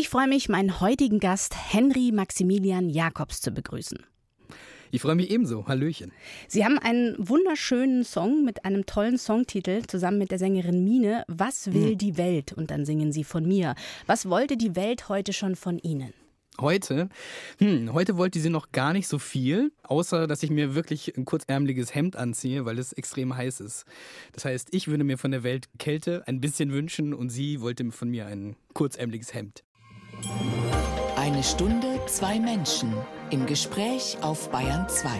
Ich freue mich, meinen heutigen Gast Henry Maximilian Jakobs zu begrüßen. Ich freue mich ebenso. Hallöchen. Sie haben einen wunderschönen Song mit einem tollen Songtitel zusammen mit der Sängerin Mine. Was will hm. die Welt? Und dann singen Sie von mir. Was wollte die Welt heute schon von Ihnen? Heute, hm, heute wollte sie noch gar nicht so viel, außer dass ich mir wirklich ein kurzärmeliges Hemd anziehe, weil es extrem heiß ist. Das heißt, ich würde mir von der Welt Kälte ein bisschen wünschen und sie wollte von mir ein kurzärmeliges Hemd. Eine Stunde, zwei Menschen im Gespräch auf Bayern 2.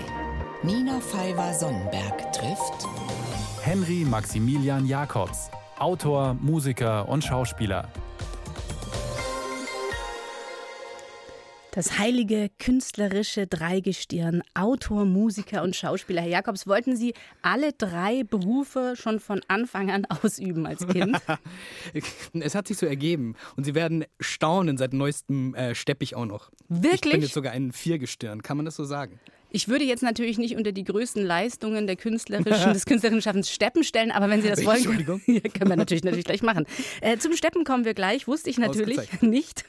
Nina Pfeiffer-Sonnenberg trifft Henry Maximilian Jakobs, Autor, Musiker und Schauspieler. Das heilige künstlerische Dreigestirn, Autor, Musiker und Schauspieler. Herr Jakobs, wollten Sie alle drei Berufe schon von Anfang an ausüben als Kind? es hat sich so ergeben. Und Sie werden staunen, seit neuestem äh, steppe ich auch noch. Wirklich? Ich bin jetzt sogar ein Viergestirn, kann man das so sagen? Ich würde jetzt natürlich nicht unter die größten Leistungen der künstlerischen, des künstlerischen Schaffens Steppen stellen, aber wenn Sie das wollen. Ja, können wir natürlich, natürlich gleich machen. Äh, zum Steppen kommen wir gleich, wusste ich natürlich nicht.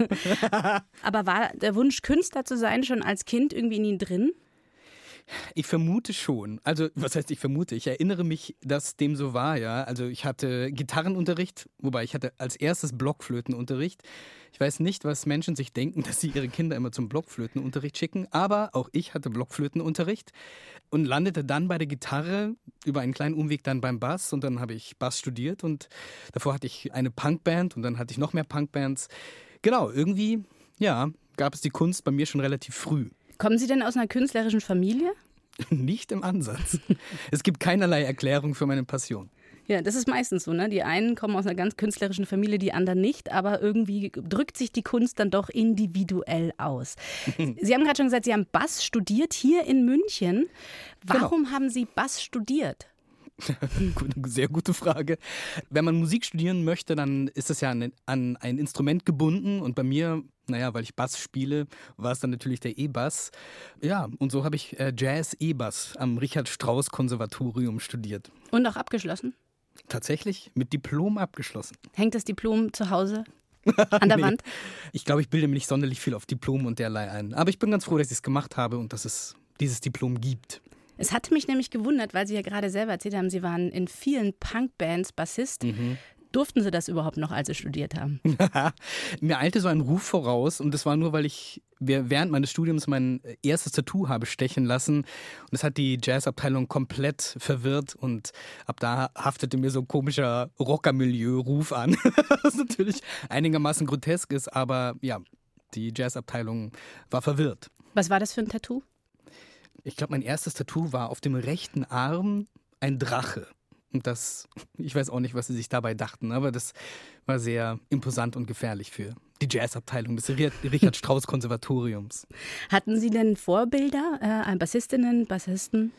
aber war der Wunsch, Künstler zu sein, schon als Kind irgendwie in Ihnen drin? Ich vermute schon. Also, was heißt ich vermute? Ich erinnere mich, dass dem so war, ja. Also, ich hatte Gitarrenunterricht, wobei ich hatte als erstes Blockflötenunterricht. Ich weiß nicht, was Menschen sich denken, dass sie ihre Kinder immer zum Blockflötenunterricht schicken, aber auch ich hatte Blockflötenunterricht und landete dann bei der Gitarre über einen kleinen Umweg dann beim Bass und dann habe ich Bass studiert und davor hatte ich eine Punkband und dann hatte ich noch mehr Punkbands. Genau, irgendwie, ja, gab es die Kunst bei mir schon relativ früh. Kommen Sie denn aus einer künstlerischen Familie? Nicht im Ansatz. es gibt keinerlei Erklärung für meine Passion. Ja, das ist meistens so, ne? Die einen kommen aus einer ganz künstlerischen Familie, die anderen nicht, aber irgendwie drückt sich die Kunst dann doch individuell aus. Sie haben gerade schon gesagt, Sie haben Bass studiert hier in München. Genau. Warum genau. haben Sie Bass studiert? Sehr gute Frage. Wenn man Musik studieren möchte, dann ist es ja an, an ein Instrument gebunden und bei mir, naja, weil ich Bass spiele, war es dann natürlich der E-Bass. Ja, und so habe ich äh, Jazz E-Bass am Richard Strauss Konservatorium studiert. Und auch abgeschlossen? Tatsächlich mit Diplom abgeschlossen. Hängt das Diplom zu Hause? An der nee. Wand? Ich glaube, ich bilde mir nicht sonderlich viel auf Diplom und derlei ein. Aber ich bin ganz froh, dass ich es gemacht habe und dass es dieses Diplom gibt. Es hatte mich nämlich gewundert, weil Sie ja gerade selber erzählt haben, Sie waren in vielen Punkbands Bassist. Mhm. Durften Sie das überhaupt noch, als Sie studiert haben? Mir eilte so ein Ruf voraus und das war nur, weil ich während meines Studiums mein erstes Tattoo habe stechen lassen und das hat die Jazzabteilung komplett verwirrt und ab da haftete mir so ein komischer Rockermilieu-Ruf an, was natürlich einigermaßen grotesk ist, aber ja, die Jazzabteilung war verwirrt. Was war das für ein Tattoo? Ich glaube, mein erstes Tattoo war auf dem rechten Arm ein Drache. Und das, ich weiß auch nicht, was sie sich dabei dachten, aber das war sehr imposant und gefährlich für die Jazzabteilung des Richard Strauss Konservatoriums. Hatten Sie denn Vorbilder, äh, Bassistinnen, Bassisten?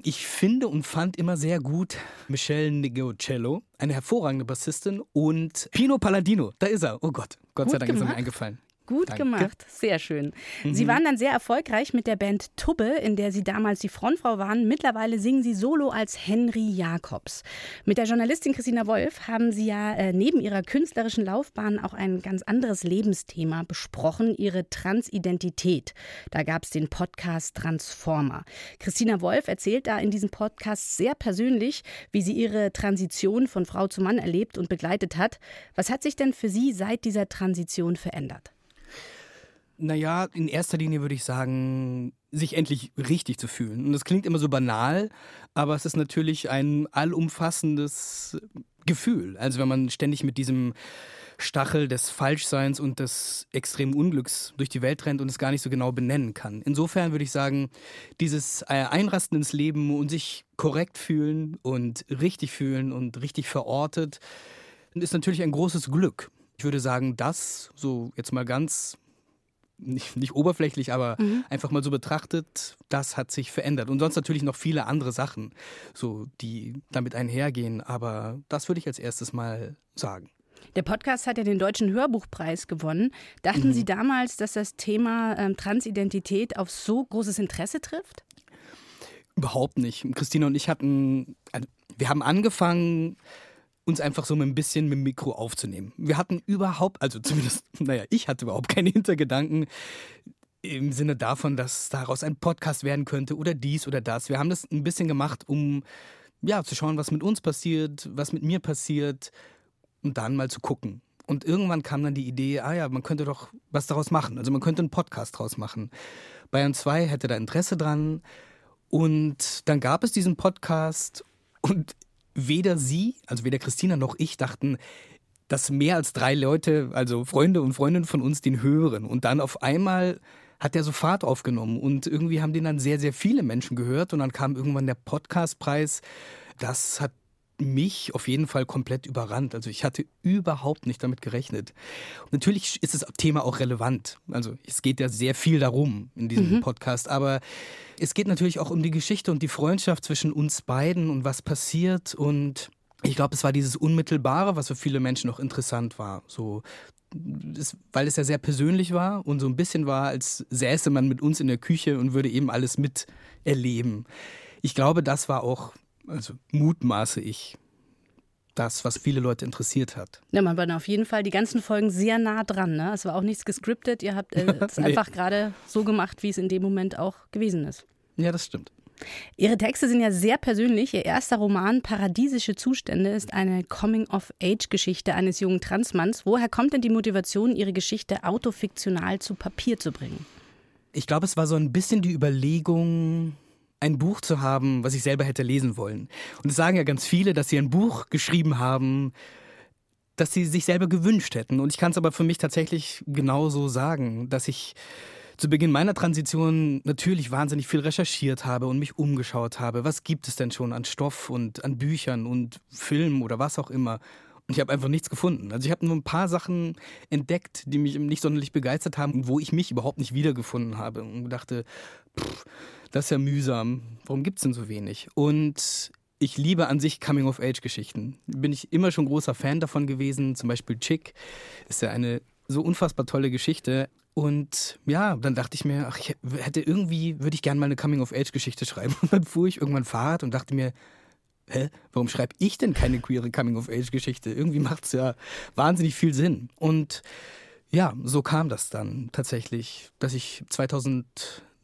Ich finde und fand immer sehr gut Michelle Negocello, eine hervorragende Bassistin, und Pino Palladino, da ist er. Oh Gott, Gott gut sei Dank gemacht. ist er mir eingefallen. Gut Danke. gemacht, sehr schön. Mhm. Sie waren dann sehr erfolgreich mit der Band Tubbe, in der Sie damals die Frontfrau waren. Mittlerweile singen Sie solo als Henry Jacobs. Mit der Journalistin Christina Wolf haben Sie ja äh, neben Ihrer künstlerischen Laufbahn auch ein ganz anderes Lebensthema besprochen, Ihre Transidentität. Da gab es den Podcast Transformer. Christina Wolf erzählt da in diesem Podcast sehr persönlich, wie sie ihre Transition von Frau zu Mann erlebt und begleitet hat. Was hat sich denn für Sie seit dieser Transition verändert? Naja, in erster Linie würde ich sagen, sich endlich richtig zu fühlen. Und das klingt immer so banal, aber es ist natürlich ein allumfassendes Gefühl. Also wenn man ständig mit diesem Stachel des Falschseins und des extremen Unglücks durch die Welt rennt und es gar nicht so genau benennen kann. Insofern würde ich sagen, dieses äh, Einrasten ins Leben und sich korrekt fühlen und richtig fühlen und richtig verortet, ist natürlich ein großes Glück. Ich würde sagen, das, so jetzt mal ganz nicht, nicht oberflächlich, aber mhm. einfach mal so betrachtet, das hat sich verändert. Und sonst natürlich noch viele andere Sachen, so die damit einhergehen. Aber das würde ich als erstes mal sagen. Der Podcast hat ja den Deutschen Hörbuchpreis gewonnen. Dachten mhm. Sie damals, dass das Thema ähm, Transidentität auf so großes Interesse trifft? Überhaupt nicht. Christine und ich hatten, also wir haben angefangen, uns einfach so ein bisschen mit dem Mikro aufzunehmen. Wir hatten überhaupt, also zumindest, naja, ich hatte überhaupt keine Hintergedanken im Sinne davon, dass daraus ein Podcast werden könnte oder dies oder das. Wir haben das ein bisschen gemacht, um ja, zu schauen, was mit uns passiert, was mit mir passiert und dann mal zu gucken. Und irgendwann kam dann die Idee, ah ja, man könnte doch was daraus machen. Also man könnte einen Podcast daraus machen. Bayern 2 hätte da Interesse dran. Und dann gab es diesen Podcast und weder sie, also weder Christina noch ich dachten, dass mehr als drei Leute, also Freunde und Freundinnen von uns, den hören. Und dann auf einmal hat der so Fahrt aufgenommen und irgendwie haben den dann sehr, sehr viele Menschen gehört und dann kam irgendwann der Podcastpreis. Das hat mich auf jeden Fall komplett überrannt. Also ich hatte überhaupt nicht damit gerechnet. Und natürlich ist das Thema auch relevant. Also es geht ja sehr viel darum in diesem mhm. Podcast, aber es geht natürlich auch um die Geschichte und die Freundschaft zwischen uns beiden und was passiert und ich glaube, es war dieses Unmittelbare, was für viele Menschen auch interessant war. So das, weil es ja sehr persönlich war und so ein bisschen war, als säße man mit uns in der Küche und würde eben alles miterleben. Ich glaube, das war auch, also mutmaße ich, das, was viele Leute interessiert hat. Ja, man war auf jeden Fall die ganzen Folgen sehr nah dran. Ne? Es war auch nichts gescriptet. Ihr habt äh, es nee. einfach gerade so gemacht, wie es in dem Moment auch gewesen ist. Ja, das stimmt. Ihre Texte sind ja sehr persönlich. Ihr erster Roman Paradiesische Zustände ist eine Coming-of-Age-Geschichte eines jungen Transmanns. Woher kommt denn die Motivation, Ihre Geschichte autofiktional zu Papier zu bringen? Ich glaube, es war so ein bisschen die Überlegung, ein Buch zu haben, was ich selber hätte lesen wollen. Und es sagen ja ganz viele, dass sie ein Buch geschrieben haben, das sie sich selber gewünscht hätten. Und ich kann es aber für mich tatsächlich genauso sagen, dass ich zu Beginn meiner Transition natürlich wahnsinnig viel recherchiert habe und mich umgeschaut habe. Was gibt es denn schon an Stoff und an Büchern und Filmen oder was auch immer? Und ich habe einfach nichts gefunden. Also ich habe nur ein paar Sachen entdeckt, die mich nicht sonderlich begeistert haben und wo ich mich überhaupt nicht wiedergefunden habe und dachte, pff, das ist ja mühsam. Warum gibt es denn so wenig? Und ich liebe an sich Coming-of-Age-Geschichten. Bin ich immer schon großer Fan davon gewesen. Zum Beispiel Chick ist ja eine so unfassbar tolle Geschichte. Und ja, dann dachte ich mir, ach, ich hätte irgendwie, würde ich gerne mal eine Coming-of-Age-Geschichte schreiben. Und dann fuhr ich irgendwann Fahrrad und dachte mir, hä, warum schreibe ich denn keine queere Coming-of-Age-Geschichte? Irgendwie macht es ja wahnsinnig viel Sinn. Und ja, so kam das dann tatsächlich, dass ich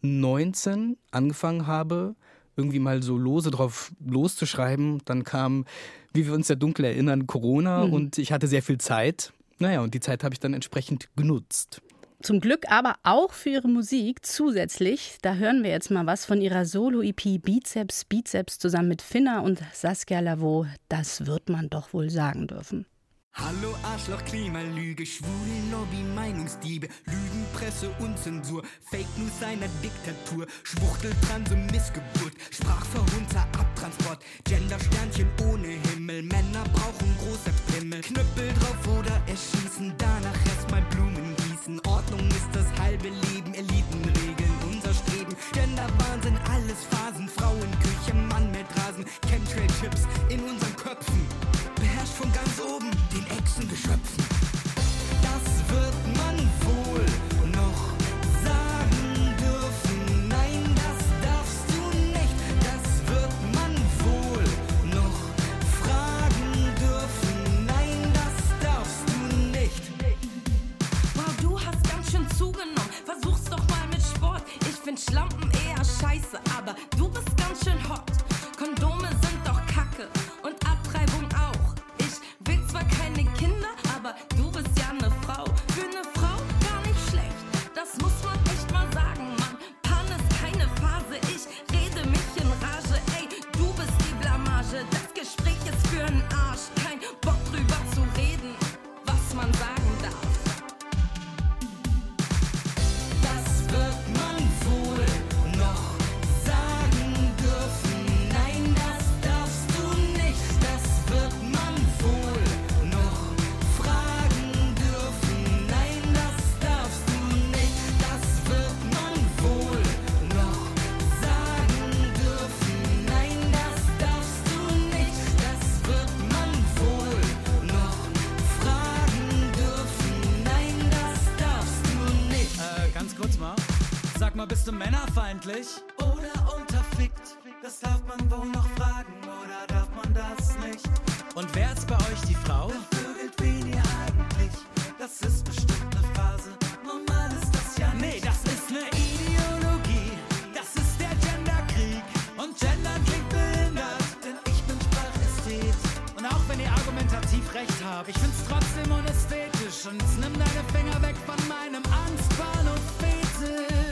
2019 angefangen habe, irgendwie mal so lose drauf loszuschreiben. Dann kam, wie wir uns ja dunkel erinnern, Corona mhm. und ich hatte sehr viel Zeit. Naja, und die Zeit habe ich dann entsprechend genutzt. Zum Glück aber auch für ihre Musik zusätzlich. Da hören wir jetzt mal was von ihrer Solo-EP Bizeps Bizeps zusammen mit Finna und Saskia Lavaux. Das wird man doch wohl sagen dürfen. Hallo Arschloch, Klimalüge, schwule Lobby, Meinungsdiebe, Lügenpresse, Unzensur, Fake News einer Diktatur, Schwuchteltranse, Missgeburt, Sprachverhunzer, Abtransport, Gendersternchen ohne Himmel, Männer brauchen große Pimmel, Knüppel drauf oder erschießen, danach erstmal Blumen gießen, Ordnung ist das halbe Leben, Elitenregeln, unser Streben, Genderwahnsinn, alles Phasen, Frauenküche, Mann mit Rasen, Chemtrail-Chips in unseren Köpfen, von ganz oben den Echsengeschöpfen. Habt, ich find's trotzdem unästhetisch. Und nimm deine Finger weg von meinem Angstbahnhof-Fetisch.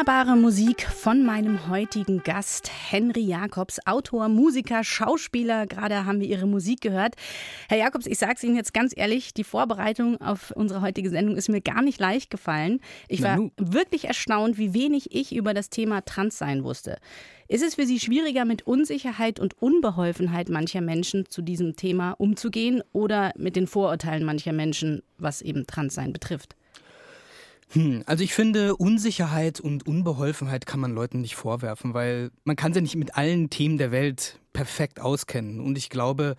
Wunderbare Musik von meinem heutigen Gast Henry Jakobs, Autor, Musiker, Schauspieler. Gerade haben wir Ihre Musik gehört. Herr Jakobs, ich sage es Ihnen jetzt ganz ehrlich, die Vorbereitung auf unsere heutige Sendung ist mir gar nicht leicht gefallen. Ich war wirklich erstaunt, wie wenig ich über das Thema Transsein wusste. Ist es für Sie schwieriger, mit Unsicherheit und Unbeholfenheit mancher Menschen zu diesem Thema umzugehen oder mit den Vorurteilen mancher Menschen, was eben Transsein betrifft? Hm, also ich finde, Unsicherheit und Unbeholfenheit kann man Leuten nicht vorwerfen, weil man kann sich nicht mit allen Themen der Welt perfekt auskennen. Und ich glaube,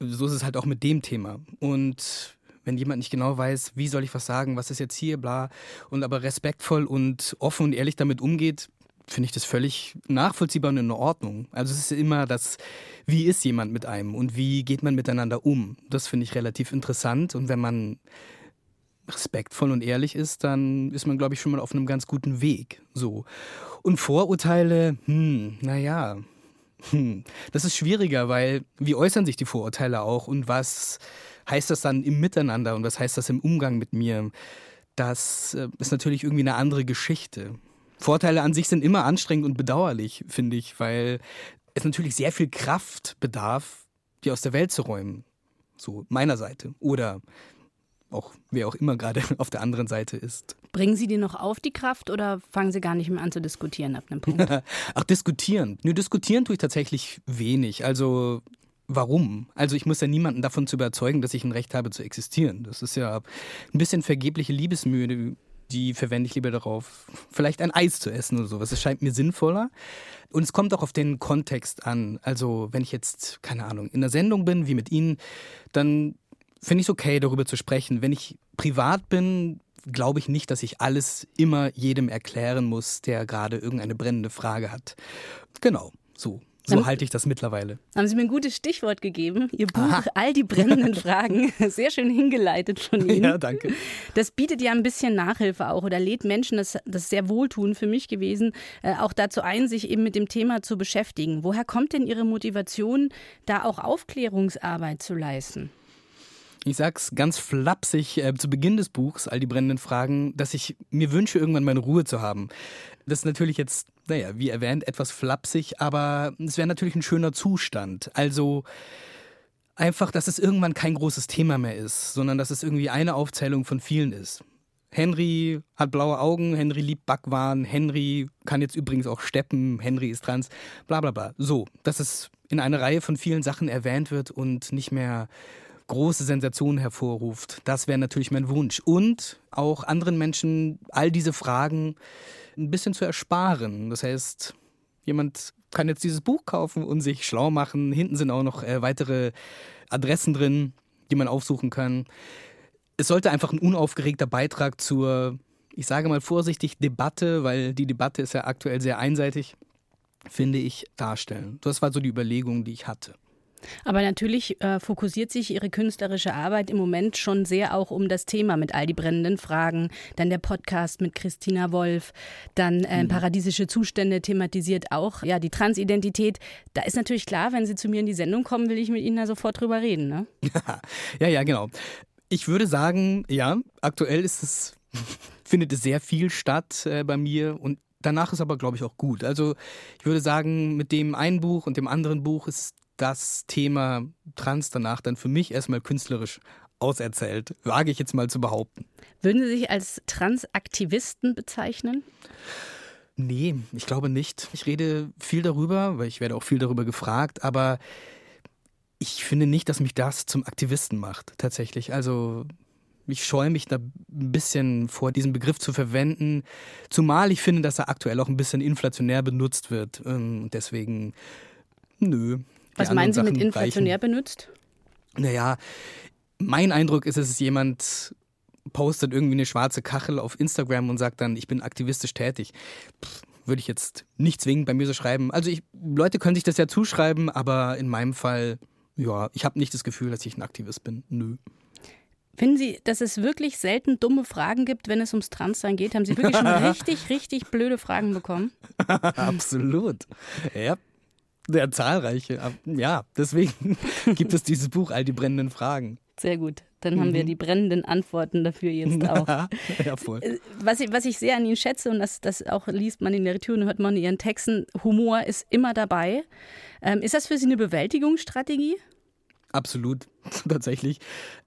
so ist es halt auch mit dem Thema. Und wenn jemand nicht genau weiß, wie soll ich was sagen, was ist jetzt hier, bla, und aber respektvoll und offen und ehrlich damit umgeht, finde ich das völlig nachvollziehbar und in Ordnung. Also es ist immer das, wie ist jemand mit einem und wie geht man miteinander um. Das finde ich relativ interessant. Und wenn man respektvoll und ehrlich ist, dann ist man, glaube ich, schon mal auf einem ganz guten Weg. So. Und Vorurteile, hm, naja, hm, das ist schwieriger, weil wie äußern sich die Vorurteile auch und was heißt das dann im Miteinander und was heißt das im Umgang mit mir? Das äh, ist natürlich irgendwie eine andere Geschichte. Vorteile an sich sind immer anstrengend und bedauerlich, finde ich, weil es natürlich sehr viel Kraft bedarf, die aus der Welt zu räumen. So meiner Seite. Oder auch wer auch immer gerade auf der anderen Seite ist. Bringen Sie die noch auf, die Kraft, oder fangen Sie gar nicht mehr an zu diskutieren ab einem Punkt? Ach, diskutieren. Nur diskutieren tue ich tatsächlich wenig. Also warum? Also ich muss ja niemanden davon zu überzeugen, dass ich ein Recht habe zu existieren. Das ist ja ein bisschen vergebliche Liebesmühe, die- verwende ich lieber darauf, vielleicht ein Eis zu essen oder sowas. Das scheint mir sinnvoller. Und es kommt auch auf den Kontext an. Also wenn ich jetzt, keine Ahnung, in einer Sendung bin, wie mit Ihnen, dann finde ich es okay, darüber zu sprechen. Wenn ich privat bin, glaube ich nicht, dass ich alles immer jedem erklären muss, der gerade irgendeine brennende Frage hat. Genau, so. So halte ich das mittlerweile. Haben Sie mir ein gutes Stichwort gegeben. Ihr Buch All die brennenden Fragen. Sehr schön hingeleitet von Ihnen. Ja, danke. Das bietet ja ein bisschen Nachhilfe auch oder lädt Menschen, das, das ist sehr wohltuend für mich gewesen, äh, auch dazu ein, sich eben mit dem Thema zu beschäftigen. Woher kommt denn Ihre Motivation, da auch Aufklärungsarbeit zu leisten? Ich sag's ganz flapsig äh, zu Beginn des Buchs, all die brennenden Fragen, dass ich mir wünsche, irgendwann meine Ruhe zu haben. Das ist natürlich jetzt, naja, wie erwähnt, etwas flapsig, aber es wäre natürlich ein schöner Zustand. Also einfach, dass es irgendwann kein großes Thema mehr ist, sondern dass es irgendwie eine Aufzählung von vielen ist. Henry hat blaue Augen, Henry liebt Backwaren, Henry kann jetzt übrigens auch steppen, Henry ist trans, bla bla bla. So, dass es in einer Reihe von vielen Sachen erwähnt wird und nicht mehr große Sensationen hervorruft. Das wäre natürlich mein Wunsch. Und auch anderen Menschen all diese Fragen ein bisschen zu ersparen. Das heißt, jemand kann jetzt dieses Buch kaufen und sich schlau machen. Hinten sind auch noch äh, weitere Adressen drin, die man aufsuchen kann. Es sollte einfach ein unaufgeregter Beitrag zur, ich sage mal vorsichtig, Debatte, weil die Debatte ist ja aktuell sehr einseitig, finde ich, darstellen. Das war so die Überlegung, die ich hatte. Aber natürlich äh, fokussiert sich Ihre künstlerische Arbeit im Moment schon sehr auch um das Thema mit all die brennenden Fragen. Dann der Podcast mit Christina Wolf, dann äh, paradiesische Zustände thematisiert auch ja die Transidentität. Da ist natürlich klar, wenn Sie zu mir in die Sendung kommen, will ich mit Ihnen da sofort drüber reden. Ne? ja, ja, genau. Ich würde sagen, ja, aktuell ist es, findet es sehr viel statt äh, bei mir und danach ist aber, glaube ich, auch gut. Also ich würde sagen, mit dem einen Buch und dem anderen Buch ist das Thema Trans danach dann für mich erstmal künstlerisch auserzählt, wage ich jetzt mal zu behaupten. Würden Sie sich als Transaktivisten bezeichnen? Nee, ich glaube nicht. Ich rede viel darüber, weil ich werde auch viel darüber gefragt, aber ich finde nicht, dass mich das zum Aktivisten macht, tatsächlich. Also ich scheue mich da ein bisschen vor, diesen Begriff zu verwenden, zumal ich finde, dass er aktuell auch ein bisschen inflationär benutzt wird. Ähm, Und deswegen, nö. Was meinen Sie mit inflationär reichen. benutzt? Naja, mein Eindruck ist, es ist jemand postet irgendwie eine schwarze Kachel auf Instagram und sagt dann, ich bin aktivistisch tätig. Pff, Würde ich jetzt nicht zwingend bei mir so schreiben. Also ich, Leute können sich das ja zuschreiben, aber in meinem Fall, ja, ich habe nicht das Gefühl, dass ich ein Aktivist bin. Nö. Finden Sie, dass es wirklich selten dumme Fragen gibt, wenn es ums Transsein geht? Haben Sie wirklich schon richtig, richtig blöde Fragen bekommen? Absolut. Ja. Ja, zahlreiche. Ja, deswegen gibt es dieses Buch, all die brennenden Fragen. Sehr gut. Dann haben wir die brennenden Antworten dafür jetzt auch. ja, voll. Äh, Was ich, was ich sehr an Ihnen schätze, und das, das auch liest man in der Tür und hört man in Ihren Texten, Humor ist immer dabei. Ähm, ist das für Sie eine Bewältigungsstrategie? Absolut, tatsächlich.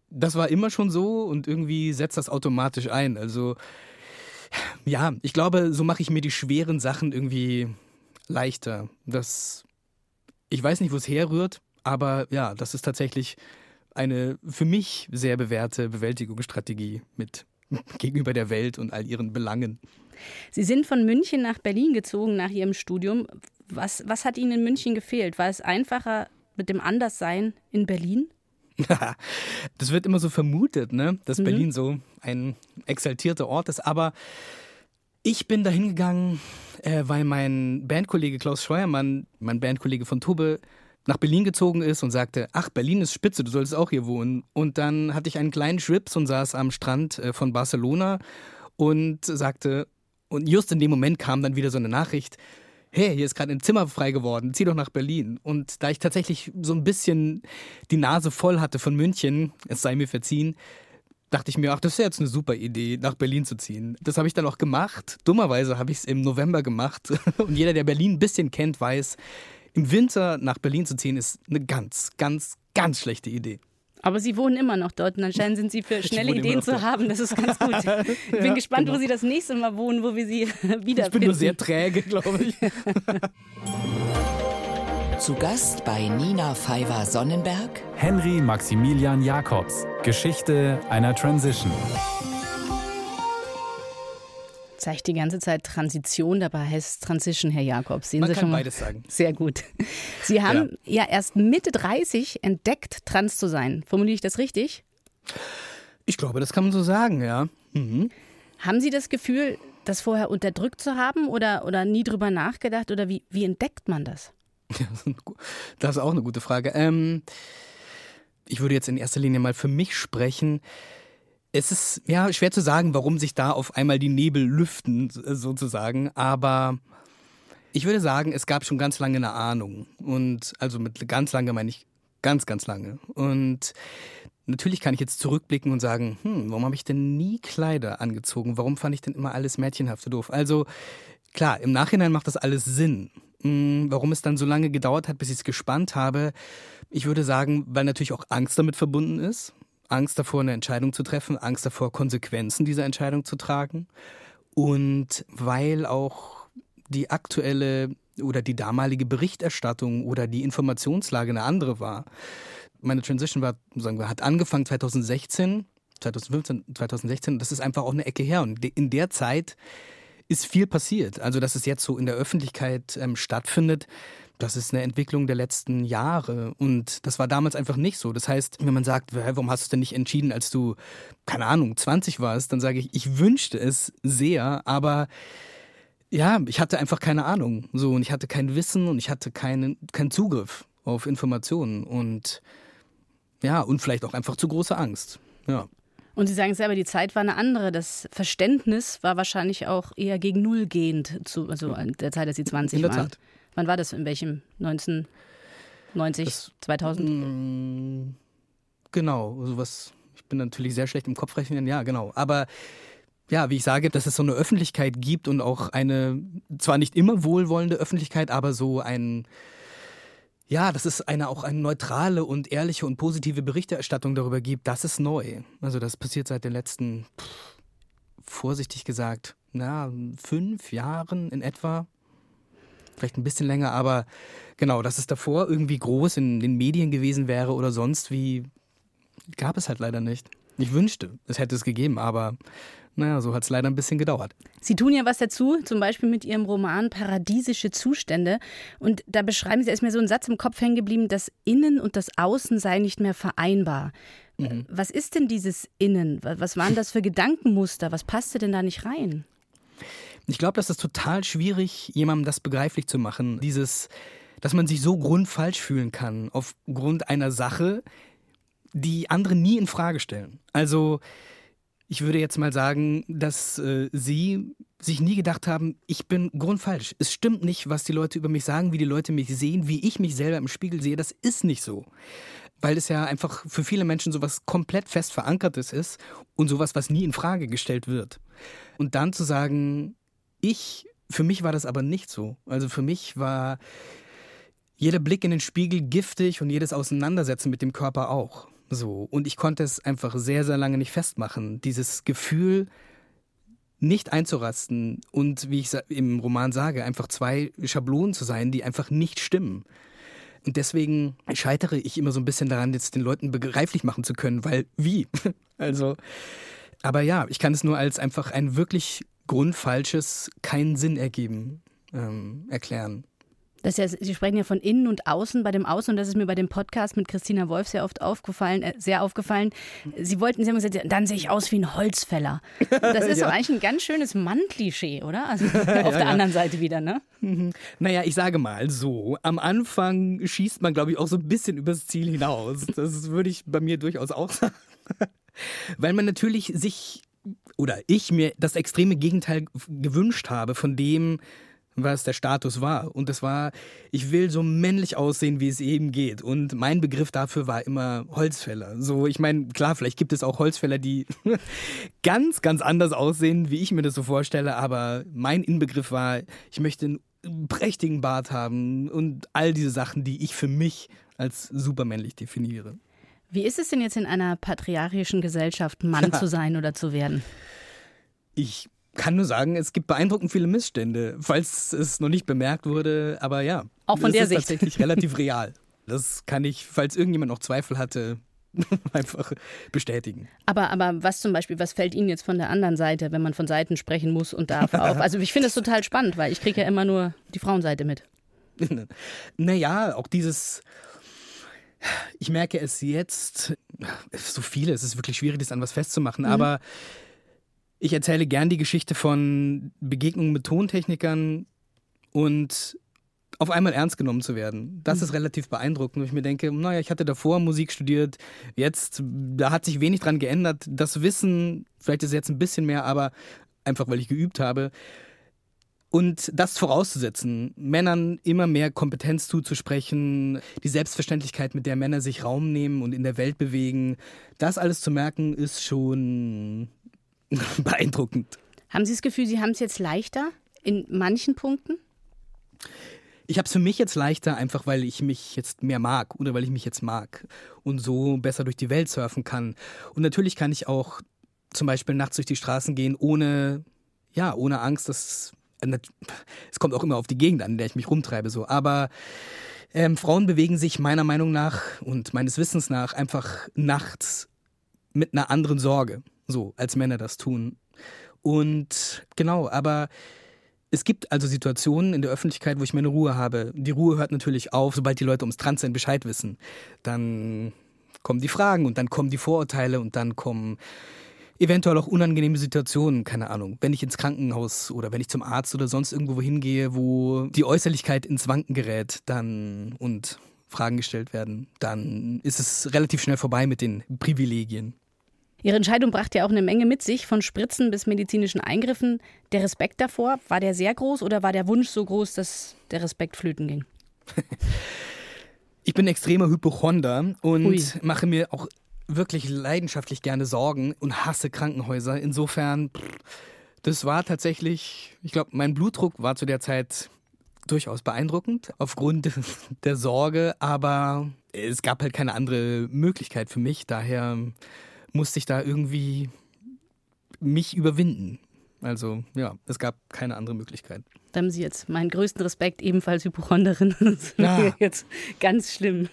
Das war immer schon so und irgendwie setzt das automatisch ein. Also ja, ich glaube, so mache ich mir die schweren Sachen irgendwie leichter. Das, ich weiß nicht, wo es herrührt, aber ja, das ist tatsächlich eine für mich sehr bewährte Bewältigungsstrategie mit gegenüber der Welt und all ihren Belangen. Sie sind von München nach Berlin gezogen nach Ihrem Studium. Was, was hat Ihnen in München gefehlt? War es einfacher mit dem Anderssein in Berlin? das wird immer so vermutet, ne? dass Mhm. Berlin so ein exaltierter Ort ist. Aber ich bin dahin gegangen, äh, weil mein Bandkollege Klaus Scheuermann, mein Bandkollege von Tube, nach Berlin gezogen ist und sagte, ach, Berlin ist spitze, du solltest auch hier wohnen. Und dann hatte ich einen kleinen Schwips und saß am Strand äh, von Barcelona und sagte, und just in dem Moment kam dann wieder so eine Nachricht, hey, hier ist gerade ein Zimmer frei geworden, zieh doch nach Berlin. Und da ich tatsächlich so ein bisschen die Nase voll hatte von München, es sei mir verziehen, dachte ich mir, ach, das ist ja jetzt eine super Idee, nach Berlin zu ziehen. Das habe ich dann auch gemacht. Dummerweise habe ich es im November gemacht. Und jeder, der Berlin ein bisschen kennt, weiß, im Winter nach Berlin zu ziehen, ist eine ganz, ganz, ganz schlechte Idee. Aber Sie wohnen immer noch dort und anscheinend sind Sie für schnelle Ideen zu dort. haben. Das ist ganz gut. Ich bin gespannt, wo genau. Sie das nächste Mal wohnen, wo wir Sie wiederfinden. Ich bin nur sehr träge, glaube ich. Zu Gast bei Nina Pfeiffer-Sonnenberg Henry Maximilian Jacobs. Geschichte einer Transition. Zeigt die ganze Zeit Transition, dabei heißt es Transition, Herr Jakobs. Sehen Man Sie kann schon mal? beides sagen. Sehr gut. Sie haben ja. erst Mitte 30 entdeckt, trans zu sein. Formuliere ich das richtig? Ich glaube, das kann man so sagen, ja. Mhm. Haben Sie das Gefühl, das vorher unterdrückt zu haben oder, oder nie drüber nachgedacht? Oder wie, wie entdeckt man das? Das ist auch eine gute Frage. Ähm, ich würde jetzt in erster Linie mal für mich sprechen. Es ist ja schwer zu sagen, warum sich da auf einmal die Nebel lüften, äh, sozusagen. Aber ich würde sagen, es gab schon ganz lange eine Ahnung. Und also mit ganz lange meine ich ganz, ganz lange. Und natürlich kann ich jetzt zurückblicken und sagen, hm, warum habe ich denn nie Kleider angezogen? Warum fand ich denn immer alles mädchenhaft so doof? Also klar, im Nachhinein macht das alles Sinn. Hm, Warum es dann so lange gedauert hat, bis ich es gespannt habe, ich würde sagen, weil natürlich auch Angst damit verbunden ist. Angst davor, eine Entscheidung zu treffen, Angst davor, Konsequenzen dieser Entscheidung zu tragen. Und weil auch die aktuelle oder die damalige Berichterstattung oder die Informationslage eine andere war. Meine Transition war, sagen wir, hat angefangen 2016, 2015, 2016. Das ist einfach auch eine Ecke her. Und in der Zeit ist viel passiert. Also, dass es jetzt so in der Öffentlichkeit ähm, stattfindet, das ist eine Entwicklung der letzten Jahre. Und das war damals einfach nicht so. Das heißt, wenn man sagt, "Hä, warum hast du es denn nicht entschieden, als du, keine Ahnung, 20 warst, dann sage ich, ich wünschte es sehr, aber ja, ich hatte einfach keine Ahnung. So, und ich hatte kein Wissen und ich hatte keinen, keinen Zugriff auf Informationen. Und ja, und vielleicht auch einfach zu große Angst. Ja. Und Sie sagen selber, die Zeit war eine andere. Das Verständnis war wahrscheinlich auch eher gegen Null gehend, zu, also an der Zeit, als Sie 20 In der waren. Tat. Wann war das? In welchem? 1990, Das- 2000? Mm, Genau, sowas. Ich bin natürlich sehr schlecht im Kopfrechnen, ja, genau. Aber ja, wie ich sage, dass es so eine Öffentlichkeit gibt und auch eine, zwar nicht immer wohlwollende Öffentlichkeit, aber so ein, ja, dass es eine auch eine neutrale und ehrliche und positive Berichterstattung darüber gibt, das ist neu. Also das passiert seit den letzten, pff, vorsichtig gesagt, na, fünf Jahren in etwa. Vielleicht ein bisschen länger, aber genau, dass es davor irgendwie groß in den Medien gewesen wäre oder sonst wie, gab es halt leider nicht. Ich wünschte, es hätte es gegeben, aber naja, so hat es leider ein bisschen gedauert. Sie tun ja was dazu, zum Beispiel mit Ihrem Roman Paradiesische Zustände. Und da beschreiben Sie, da ist mir so ein Satz im Kopf hängen geblieben, das Innen und das Außen sei nicht mehr vereinbar. Mhm. Was ist denn dieses Innen? Was waren das für Gedankenmuster? Was passte denn da nicht rein? Ich glaube, das ist total schwierig, jemandem das begreiflich zu machen. Dieses, dass man sich so grundfalsch fühlen kann aufgrund einer Sache, die andere nie in Frage stellen. Also ich würde jetzt mal sagen, dass äh, Sie sich nie gedacht haben, ich bin grundfalsch. Es stimmt nicht, was die Leute über mich sagen, wie die Leute mich sehen, wie ich mich selber im Spiegel sehe. Das ist nicht so. Weil es ja einfach für viele Menschen sowas komplett fest verankertes ist und sowas, was nie in Frage gestellt wird. Und dann zu sagen, ich, für mich war das aber nicht so. Also für mich war jeder Blick in den Spiegel giftig und jedes Auseinandersetzen mit dem Körper auch. So. Und ich konnte es einfach sehr, sehr lange nicht festmachen. Dieses Gefühl, nicht einzurasten und, wie ich im Roman sage, einfach zwei Schablonen zu sein, die einfach nicht stimmen. Und deswegen scheitere ich immer so ein bisschen daran, jetzt den Leuten begreiflich machen zu können, weil wie? Also, aber ja, ich kann es nur als einfach ein wirklich grundfalsches, keinen Sinn ergeben ähm, erklären. Das ja, Sie sprechen ja von innen und außen. Bei dem Außen, und das ist mir bei dem Podcast mit Christina Wolf sehr oft aufgefallen, äh, sehr aufgefallen. Sie wollten, Sie haben gesagt, dann sehe ich aus wie ein Holzfäller. Das ist ja. doch eigentlich ein ganz schönes Mann-Klischee, oder? Also auf ja, der anderen Seite wieder, ne? Mhm. Naja, ich sage mal so, am Anfang schießt man, glaube ich, auch so ein bisschen übers Ziel hinaus. Das würde ich bei mir durchaus auch sagen. Weil man natürlich sich oder ich mir das extreme Gegenteil gewünscht habe von dem, was der Status war. Und das war, ich will so männlich aussehen, wie es eben geht. Und mein Begriff dafür war immer Holzfäller. So, ich meine, klar, vielleicht gibt es auch Holzfäller, die ganz, ganz anders aussehen, wie ich mir das so vorstelle. Aber mein Inbegriff war, ich möchte einen prächtigen Bart haben und all diese Sachen, die ich für mich als supermännlich definiere. Wie ist es denn jetzt in einer patriarchischen Gesellschaft, Mann zu sein oder zu werden? Ich kann nur sagen, es gibt beeindruckend viele Missstände, falls es noch nicht bemerkt wurde. Aber ja, auch von der ist Sicht tatsächlich relativ real. Das kann ich, falls irgendjemand noch Zweifel hatte, einfach bestätigen. Aber, aber was zum Beispiel, was fällt Ihnen jetzt von der anderen Seite, wenn man von Seiten sprechen muss und darf auf? Also ich finde es total spannend, weil ich kriege ja immer nur die Frauenseite mit. naja, auch dieses, ich merke es jetzt, so viele, es ist wirklich schwierig, das an was festzumachen, mhm. aber ich erzähle gern die Geschichte von Begegnungen mit Tontechnikern und auf einmal ernst genommen zu werden. Das ist relativ beeindruckend, wo ich mir denke, naja, ich hatte davor Musik studiert, jetzt, da hat sich wenig dran geändert. Das Wissen, vielleicht ist es jetzt ein bisschen mehr, aber einfach weil ich geübt habe. Und das vorauszusetzen, Männern immer mehr Kompetenz zuzusprechen, die Selbstverständlichkeit, mit der Männer sich Raum nehmen und in der Welt bewegen, das alles zu merken, ist schon beeindruckend. Haben Sie das Gefühl, Sie haben es jetzt leichter in manchen Punkten? Ich habe es für mich jetzt leichter, einfach weil ich mich jetzt mehr mag oder weil ich mich jetzt mag und so besser durch die Welt surfen kann. Und natürlich kann ich auch zum Beispiel nachts durch die Straßen gehen, ohne, ja, ohne Angst, dass äh, es kommt auch immer auf die Gegend an, in der ich mich rumtreibe, so. Aber ähm, Frauen bewegen sich meiner Meinung nach und meines Wissens nach einfach nachts mit einer anderen Sorge so als Männer das tun. Und genau, aber es gibt also Situationen in der Öffentlichkeit, wo ich meine Ruhe habe. Die Ruhe hört natürlich auf, sobald die Leute ums Transsein Bescheid wissen. Dann kommen die Fragen und dann kommen die Vorurteile und dann kommen eventuell auch unangenehme Situationen, keine Ahnung. Wenn ich ins Krankenhaus oder wenn ich zum Arzt oder sonst irgendwo hingehe, wo die Äußerlichkeit ins Wanken gerät, dann und Fragen gestellt werden, dann ist es relativ schnell vorbei mit den Privilegien. Ihre Entscheidung brachte ja auch eine Menge mit sich, von Spritzen bis medizinischen Eingriffen. Der Respekt davor, war der sehr groß oder war der Wunsch so groß, dass der Respekt flöten ging? Ich bin extremer Hypochonder und Ui. mache mir auch wirklich leidenschaftlich gerne Sorgen und hasse Krankenhäuser. Insofern, das war tatsächlich, ich glaube, mein Blutdruck war zu der Zeit durchaus beeindruckend aufgrund der Sorge, aber es gab halt keine andere Möglichkeit für mich. Daher musste ich da irgendwie mich überwinden. Also ja, es gab keine andere Möglichkeit. Da haben Sie jetzt meinen größten Respekt, ebenfalls Hypochonderin. Das ist Ja. jetzt ganz schlimm.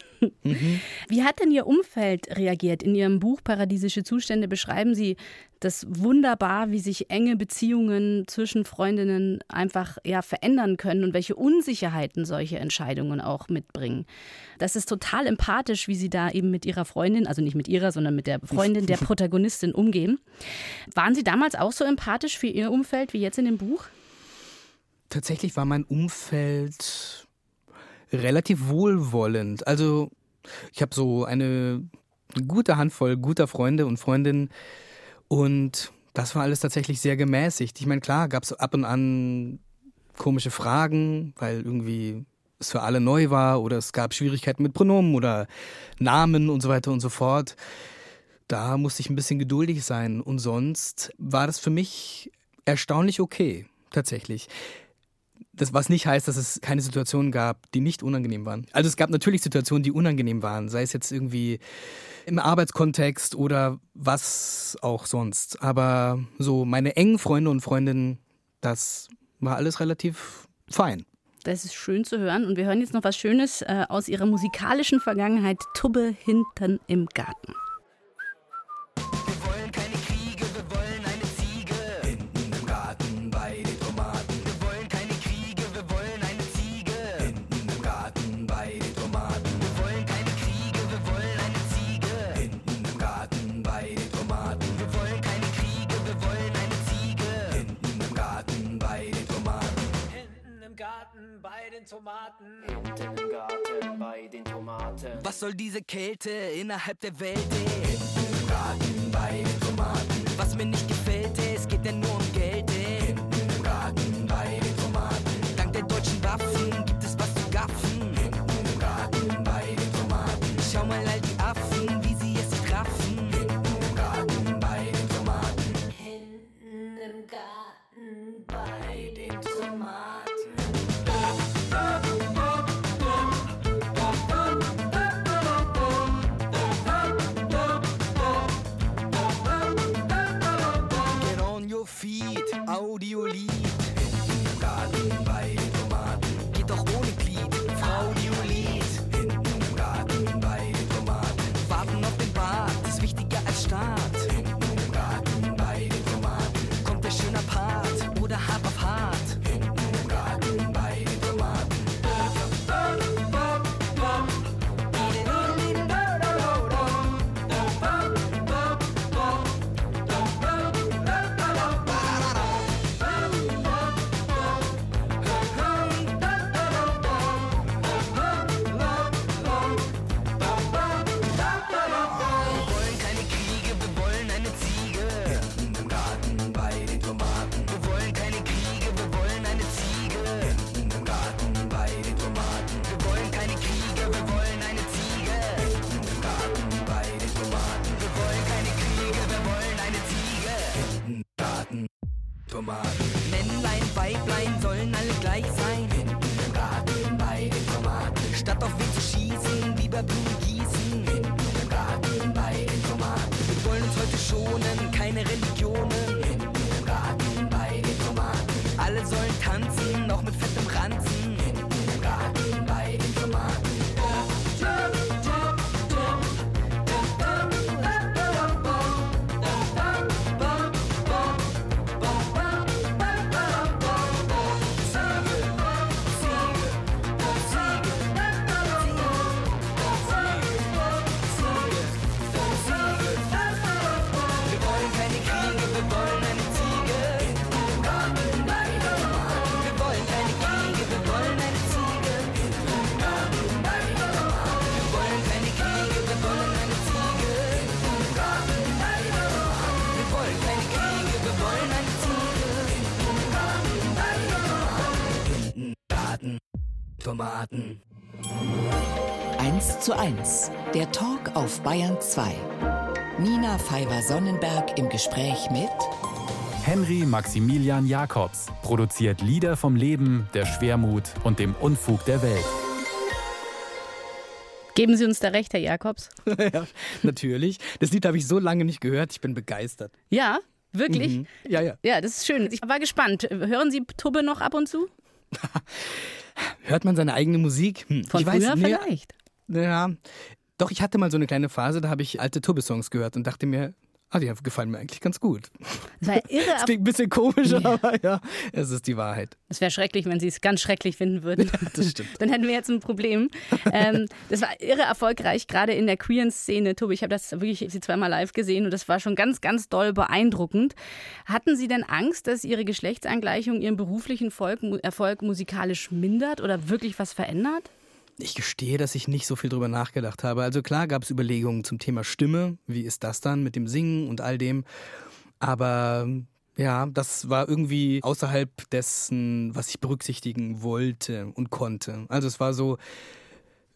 Wie hat denn Ihr Umfeld reagiert? In Ihrem Buch Paradiesische Zustände beschreiben Sie das wunderbar, wie sich enge Beziehungen zwischen Freundinnen einfach ja, verändern können und welche Unsicherheiten solche Entscheidungen auch mitbringen. Das ist total empathisch, wie Sie da eben mit Ihrer Freundin, also nicht mit Ihrer, sondern mit der Freundin der Protagonistin umgehen. Waren Sie damals auch so empathisch für Ihr Umfeld wie jetzt in dem Buch? Tatsächlich war mein Umfeld relativ wohlwollend. Also ich habe so eine gute Handvoll guter Freunde und Freundinnen und das war alles tatsächlich sehr gemäßigt. Ich meine, klar, gab es ab und an komische Fragen, weil irgendwie es für alle neu war oder es gab Schwierigkeiten mit Pronomen oder Namen und so weiter und so fort. Da musste ich ein bisschen geduldig sein und sonst war das für mich erstaunlich okay, tatsächlich. Das, was nicht heißt, dass es keine Situationen gab, die nicht unangenehm waren. Also es gab natürlich Situationen, die unangenehm waren, sei es jetzt irgendwie im Arbeitskontext oder was auch sonst. Aber so meine engen Freunde und Freundinnen, das war alles relativ fein. Das ist schön zu hören. Und wir hören jetzt noch was Schönes äh, aus ihrer musikalischen Vergangenheit. Tubbe hinten im Garten. Tomaten. Hinten im Garten bei den Tomaten. Was soll diese Kälte innerhalb der Welt? Ey? Hinten im Garten bei den Tomaten. Was mir nicht gefällt, ey, es geht ja nur um feet, Tomaten. 1 zu 1. Der Talk auf Bayern 2. Nina Pfeiffer-Sonnenberg im Gespräch mit Henry Maximilian Jacobs produziert Lieder vom Leben, der Schwermut und dem Unfug der Welt. Geben Sie uns da recht, Herr Jakobs? ja, natürlich. Das Lied habe ich so lange nicht gehört, ich bin begeistert. Ja, Wirklich? Mhm. Ja, ja. Ja, das ist schön. Ich war gespannt. Hören Sie Tubbe noch ab und zu? Hört man seine eigene Musik? Hm, Von ich weiß, früher nee, vielleicht. Ja, doch, ich hatte mal so eine kleine Phase, da habe ich alte Tubbe-Songs gehört und dachte mir, ah, die gefallen mir eigentlich ganz gut. Das war irre. Das klingt ein bisschen komisch, aber ja, es ist die Wahrheit. Es wäre schrecklich, wenn Sie es ganz schrecklich finden würden. Das stimmt. Dann hätten wir jetzt ein Problem. ähm, das war irre erfolgreich, gerade in der queeren Szene. Tobi, ich habe das wirklich Sie zweimal live gesehen und das war schon ganz, ganz doll beeindruckend. Hatten Sie denn Angst, dass Ihre Geschlechtsangleichung Ihren beruflichen Erfolg musikalisch mindert oder wirklich was verändert? Ich gestehe, dass ich nicht so viel drüber nachgedacht habe. Also klar gab es Überlegungen zum Thema Stimme. Wie ist das dann mit dem Singen und all dem? Aber ja, das war irgendwie außerhalb dessen, was ich berücksichtigen wollte und konnte. Also es war so,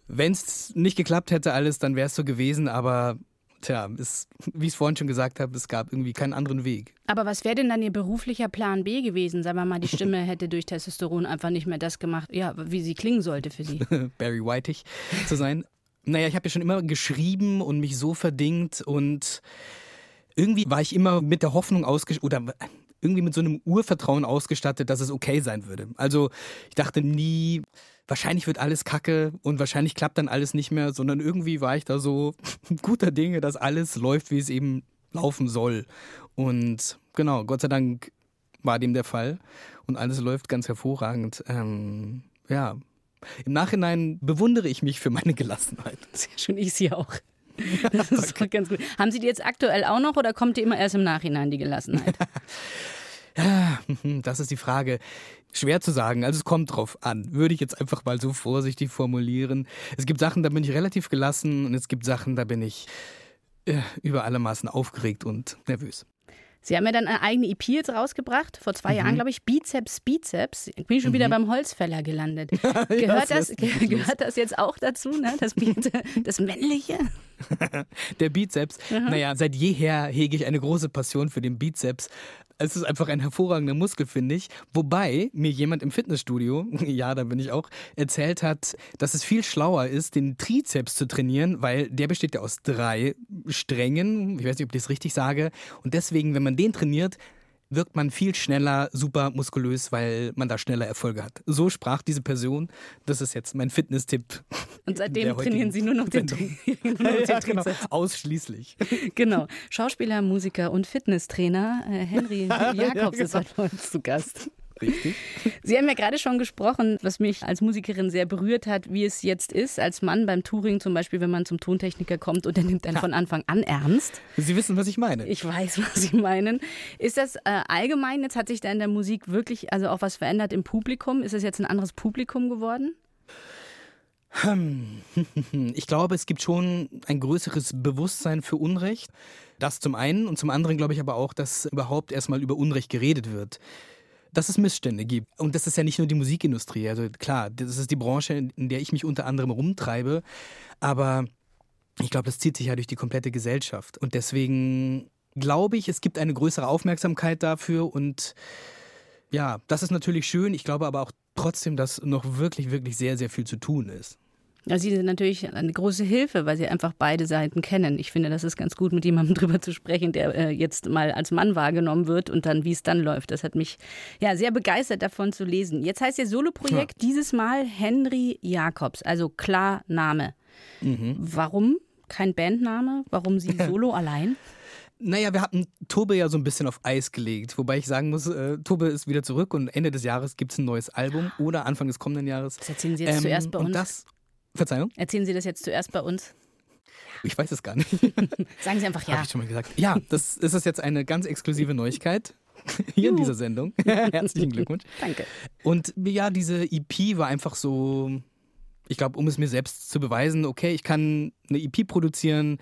wenn es nicht geklappt hätte alles, dann wäre es so gewesen. Aber tja, es, wie ich es vorhin schon gesagt habe, es gab irgendwie keinen anderen Weg. Aber was wäre denn dann Ihr beruflicher Plan B gewesen? Sagen wir mal, die Stimme hätte durch Testosteron einfach nicht mehr das gemacht, ja, wie sie klingen sollte für Sie. Barry Whitig zu sein. Naja, ich habe ja schon immer geschrieben und mich so verdingt und irgendwie war ich immer mit der Hoffnung ausgestattet oder irgendwie mit so einem Urvertrauen ausgestattet, dass es okay sein würde. Also ich dachte nie, wahrscheinlich wird alles kacke und wahrscheinlich klappt dann alles nicht mehr, sondern irgendwie war ich da so guter Dinge, dass alles läuft, wie es eben laufen soll. Und genau, Gott sei Dank war dem der Fall und alles läuft ganz hervorragend. Ähm, ja, im Nachhinein bewundere ich mich für meine Gelassenheit. Sehr schön, ich Sie auch. Das ist doch ganz gut. Haben Sie die jetzt aktuell auch noch oder kommt die immer erst im Nachhinein, die Gelassenheit? Das ist die Frage. Schwer zu sagen. Also es kommt drauf an. Würde ich jetzt einfach mal so vorsichtig formulieren. Es gibt Sachen, da bin ich relativ gelassen und es gibt Sachen, da bin ich äh, über alle Maßen aufgeregt und nervös. Sie haben ja dann eine eigene EP jetzt rausgebracht, vor zwei Mhm. Jahren, glaube ich, Bizeps, Bizeps. Ich bin schon wieder beim Holzfäller gelandet. Ja, Gehört, das das, gehört das jetzt auch dazu, ne? das, das Männliche? Der Bizeps. Naja, seit jeher hege ich eine große Passion für den Bizeps. Es ist einfach ein hervorragender Muskel, finde ich. Wobei mir jemand im Fitnessstudio, ja, da bin ich auch, erzählt hat, dass es viel schlauer ist, den Trizeps zu trainieren, weil der besteht ja aus drei Strängen. Ich weiß nicht, ob ich das richtig sage. Und deswegen, wenn man den trainiert, wirkt man viel schneller super muskulös, weil man da schneller Erfolge hat. So sprach diese Person. Das ist jetzt mein Fitness-Tipp. Und seitdem trainieren Sie nur noch den, nur noch den ja, genau. Ausschließlich. Genau. Schauspieler, Musiker und Fitnesstrainer äh, Henry Jakobs ist heute bei uns zu Gast. Richtig. Sie haben ja gerade schon gesprochen, was mich als Musikerin sehr berührt hat, wie es jetzt ist, als Mann beim Touring zum Beispiel, wenn man zum Tontechniker kommt und der nimmt einen von Anfang an ernst. Sie wissen, was ich meine. Ich weiß, was Sie meinen. Ist das äh, allgemein, jetzt hat sich da in der Musik wirklich also auch was verändert im Publikum? Ist es jetzt ein anderes Publikum geworden? Ich glaube, es gibt schon ein größeres Bewusstsein für Unrecht. Das zum einen und zum anderen glaube ich aber auch, dass überhaupt erstmal über Unrecht geredet wird. Dass es Missstände gibt. Und das ist ja nicht nur die Musikindustrie. Also klar, das ist die Branche, in der ich mich unter anderem rumtreibe. Aber ich glaube, das zieht sich ja durch die komplette Gesellschaft. Und deswegen glaube ich, es gibt eine größere Aufmerksamkeit dafür. Und ja, das ist natürlich schön. Ich glaube aber auch trotzdem, dass noch wirklich, wirklich sehr, sehr viel zu tun ist. Ja, Sie sind natürlich eine große Hilfe, weil Sie einfach beide Seiten kennen. Ich finde, das ist ganz gut, mit jemandem drüber zu sprechen, der äh, jetzt mal als Mann wahrgenommen wird und dann, wie es dann läuft. Das hat mich ja sehr begeistert, davon zu lesen. Jetzt heißt Ihr Soloprojekt dieses Mal Henry Jakobs, also klar Name. Warum kein Bandname? Warum Sie solo allein? Naja, wir hatten Tobe ja so ein bisschen auf Eis gelegt. Wobei ich sagen muss, äh, Tobe ist wieder zurück und Ende des Jahres gibt es ein neues Album oder Anfang des kommenden Jahres. Das erzählen Sie jetzt zuerst bei Ähm, und uns. Das, Verzeihung, Erzählen Sie das jetzt zuerst bei uns. ich weiß es gar nicht. Sagen Sie einfach Habe ja. ich schon mal gesagt. Ja, das, das ist jetzt eine ganz exklusive Neuigkeit hier in dieser Sendung. Herzlichen Glückwunsch. Danke. Und ja, diese EP war einfach so, ich glaube, um es mir selbst zu beweisen, okay, ich kann eine EP produzieren,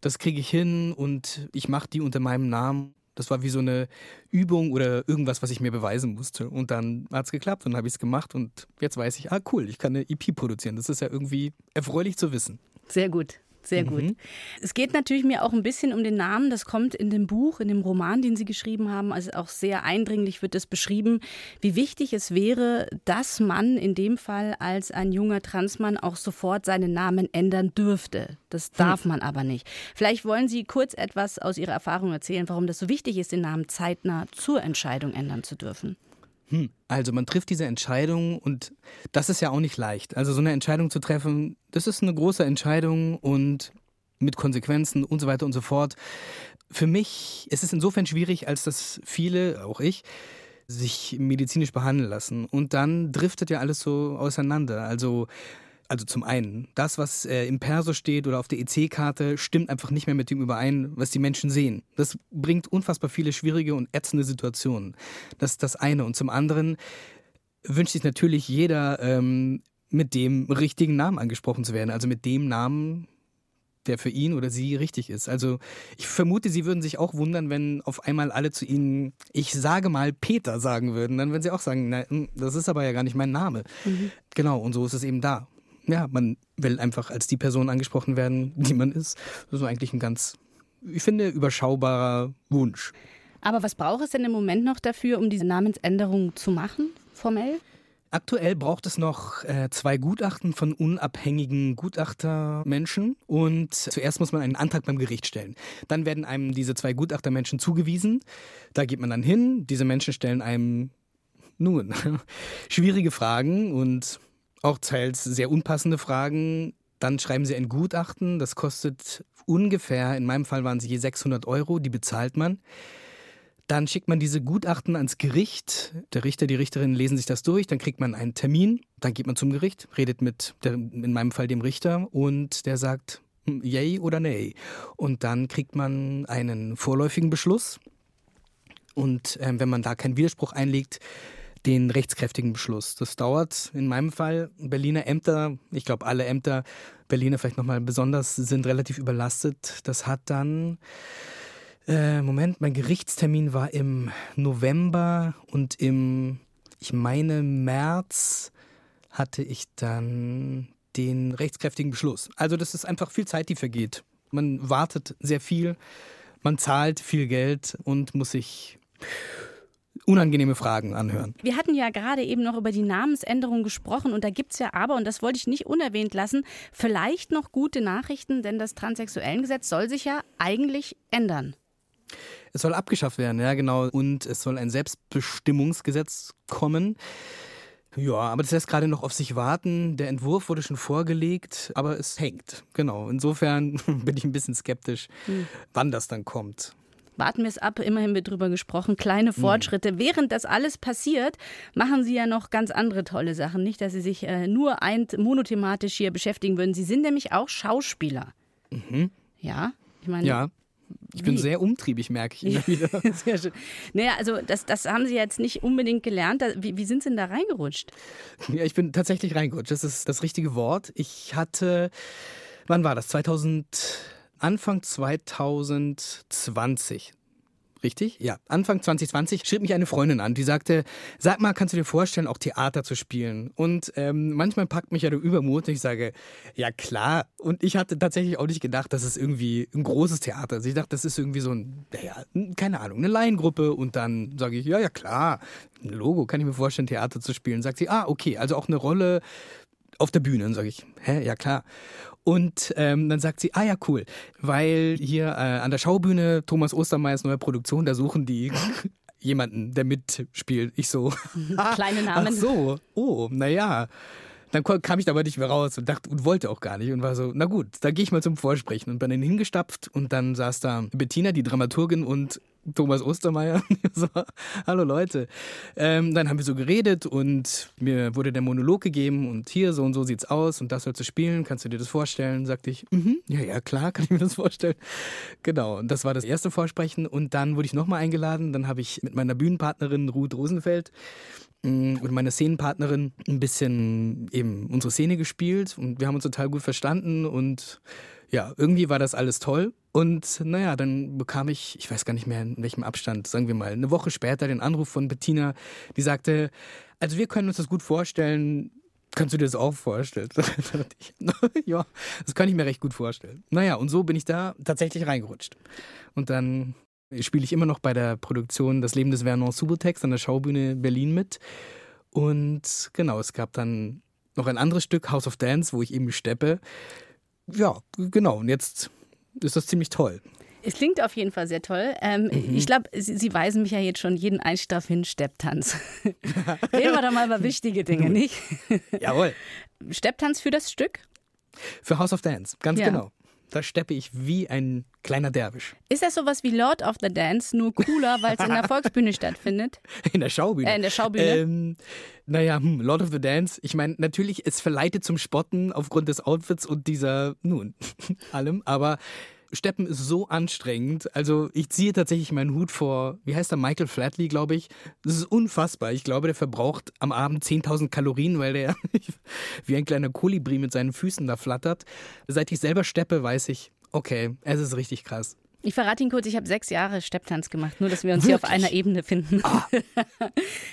das kriege ich hin und ich mache die unter meinem Namen. Das war wie so eine Übung oder irgendwas, was ich mir beweisen musste. Und dann hat es geklappt und habe ich es gemacht und jetzt weiß ich, ah cool, ich kann eine EP produzieren. Das ist ja irgendwie erfreulich zu wissen. Sehr gut. Sehr gut. Mhm. Es geht natürlich mir auch ein bisschen um den Namen. Das kommt in dem Buch, in dem Roman, den Sie geschrieben haben. Also auch sehr eindringlich wird es beschrieben, wie wichtig es wäre, dass man in dem Fall als ein junger Transmann auch sofort seinen Namen ändern dürfte. Das darf man aber nicht. Vielleicht wollen Sie kurz etwas aus Ihrer Erfahrung erzählen, warum das so wichtig ist, den Namen zeitnah zur Entscheidung ändern zu dürfen. Hm. Also man trifft diese Entscheidung und das ist ja auch nicht leicht. Also so eine Entscheidung zu treffen, das ist eine große Entscheidung und mit Konsequenzen und so weiter und so fort. Für mich ist es insofern schwierig, als dass viele, auch ich, sich medizinisch behandeln lassen. Und dann driftet ja alles so auseinander. Also also zum einen, das, was äh, im Perso steht oder auf der EC-Karte, stimmt einfach nicht mehr mit dem überein, was die Menschen sehen. Das bringt unfassbar viele schwierige und ätzende Situationen. Das ist das eine. Und zum anderen wünscht sich natürlich jeder, ähm, mit dem richtigen Namen angesprochen zu werden. Also mit dem Namen, der für ihn oder sie richtig ist. Also ich vermute, sie würden sich auch wundern, wenn auf einmal alle zu ihnen, ich sage mal Peter sagen würden. Dann würden sie auch sagen, na, hm, das ist aber ja gar nicht mein Name. Mhm. Genau, und so ist es eben da ja, man will einfach als die Person angesprochen werden, die man ist. Das ist eigentlich ein ganz, ich finde, überschaubarer Wunsch. Aber was braucht es denn im Moment noch dafür, um diese Namensänderung zu machen, formell? Aktuell braucht es noch äh, zwei Gutachten von unabhängigen Gutachtermenschen und zuerst muss man einen Antrag beim Gericht stellen. Dann werden einem diese zwei Gutachtermenschen zugewiesen. Da geht man dann hin. Diese Menschen stellen einem nun schwierige Fragen und auch teils sehr unpassende Fragen. Dann schreiben Sie ein Gutachten, das kostet ungefähr, in meinem Fall waren es je 600 Euro, die bezahlt man. Dann schickt man diese Gutachten ans Gericht. Der Richter, die Richterin lesen sich das durch. Dann kriegt man einen Termin. Dann geht man zum Gericht, redet mit, der, in meinem Fall dem Richter, und der sagt, hm, yay oder nay. Und dann kriegt man einen vorläufigen Beschluss. Und äh, wenn man da keinen Widerspruch einlegt, den rechtskräftigen Beschluss. Das dauert in meinem Fall. Berliner Ämter, ich glaube alle Ämter, Berliner vielleicht nochmal besonders, sind relativ überlastet. Das hat dann, äh, Moment, mein Gerichtstermin war im November und im, ich meine, März hatte ich dann den rechtskräftigen Beschluss. Also das ist einfach viel Zeit, die vergeht. Man wartet sehr viel, man zahlt viel Geld und muss sich unangenehme Fragen anhören. Wir hatten ja gerade eben noch über die Namensänderung gesprochen und da gibt es ja aber, und das wollte ich nicht unerwähnt lassen, vielleicht noch gute Nachrichten, denn das Transsexuellengesetz soll sich ja eigentlich ändern. Es soll abgeschafft werden, ja genau. Und es soll ein Selbstbestimmungsgesetz kommen. Ja, aber das lässt gerade noch auf sich warten. Der Entwurf wurde schon vorgelegt, aber es hängt. Genau. Insofern bin ich ein bisschen skeptisch, hm. wann das dann kommt. Warten wir es ab, immerhin wird drüber gesprochen, kleine mhm. Fortschritte. Mhm. Während das alles passiert, machen Sie ja noch ganz andere tolle Sachen. Nicht, dass Sie sich äh, nur ein, monothematisch hier beschäftigen würden. Sie sind nämlich auch Schauspieler. Mhm. Ja, ich meine. Ja. Ich bin sehr umtriebig, merke ich immer wieder. sehr schön. Naja, also das, das haben Sie jetzt nicht unbedingt gelernt. Wie, wie sind Sie denn da reingerutscht? Ja, ich bin tatsächlich reingerutscht. Das ist das richtige Wort. Ich hatte, wann war das? 2000. Anfang 2020 Richtig? Ja. Anfang 2020 schrieb mich eine Freundin an, die sagte, sag mal, kannst du dir vorstellen, auch Theater zu spielen? Und ähm, manchmal packt mich ja der Übermut und ich sage, ja klar. Und ich hatte tatsächlich auch nicht gedacht, dass es irgendwie ein großes Theater ist. Ich dachte, das ist irgendwie so ein, naja, keine Ahnung, eine Laiengruppe. Und dann sage ich, ja, ja klar, ein Logo, kann ich mir vorstellen, Theater zu spielen. Sagt sie, ah, okay, also auch eine Rolle auf der Bühne. Und sage ich, hä, ja klar. Und ähm, dann sagt sie, ah ja, cool, weil hier äh, an der Schaubühne Thomas Ostermeyers neue Produktion, da suchen die jemanden, der mitspielt. Ich so, kleine Namen. Ach so, oh, naja. Dann kam ich da aber nicht mehr raus und dachte und wollte auch gar nicht und war so, na gut, da gehe ich mal zum Vorsprechen und bin dann hingestapft und dann saß da Bettina, die Dramaturgin und Thomas Ostermeier. so, hallo Leute. Ähm, dann haben wir so geredet und mir wurde der Monolog gegeben und hier so und so sieht's aus und das sollst du spielen. Kannst du dir das vorstellen? Sagte ich, mhm, ja, ja, klar, kann ich mir das vorstellen. Genau. Und das war das erste Vorsprechen und dann wurde ich nochmal eingeladen. Dann habe ich mit meiner Bühnenpartnerin Ruth Rosenfeld mm, und meiner Szenenpartnerin ein bisschen eben unsere Szene gespielt und wir haben uns total gut verstanden und ja, irgendwie war das alles toll. Und naja, dann bekam ich, ich weiß gar nicht mehr in welchem Abstand, sagen wir mal, eine Woche später den Anruf von Bettina, die sagte, also wir können uns das gut vorstellen, Kannst du dir das auch vorstellen? ja, das kann ich mir recht gut vorstellen. Naja, und so bin ich da tatsächlich reingerutscht. Und dann spiele ich immer noch bei der Produktion Das Leben des Vernon Subotex an der Schaubühne Berlin mit. Und genau, es gab dann noch ein anderes Stück, House of Dance, wo ich eben steppe. Ja, genau. Und jetzt ist das ziemlich toll. Es klingt auf jeden Fall sehr toll. Ähm, mhm. Ich glaube, Sie, Sie, weisen mich ja jetzt schon jeden Einstieg darauf hin, Stepptanz. Reden wir doch mal über wichtige Dinge, nicht? Jawohl. Stepptanz für das Stück? Für House of Dance, ganz ja. genau. Da steppe ich wie ein kleiner Derwisch. Ist das sowas wie Lord of the Dance, nur cooler, weil es in der Volksbühne stattfindet? In der Schaubühne. Äh, in der Schaubühne. Ähm, naja, hm, Lord of the Dance, ich meine, natürlich, es verleitet zum Spotten aufgrund des Outfits und dieser, nun, allem, aber Steppen ist so anstrengend. Also ich ziehe tatsächlich meinen Hut vor, wie heißt der, Michael Flatley, glaube ich. Das ist unfassbar. Ich glaube, der verbraucht am Abend 10.000 Kalorien, weil der wie ein kleiner Kolibri mit seinen Füßen da flattert. Seit ich selber steppe, weiß ich, okay, es ist richtig krass. Ich verrate Ihnen kurz, ich habe sechs Jahre Stepptanz gemacht, nur dass wir uns Wirklich? hier auf einer Ebene finden. Ah. ich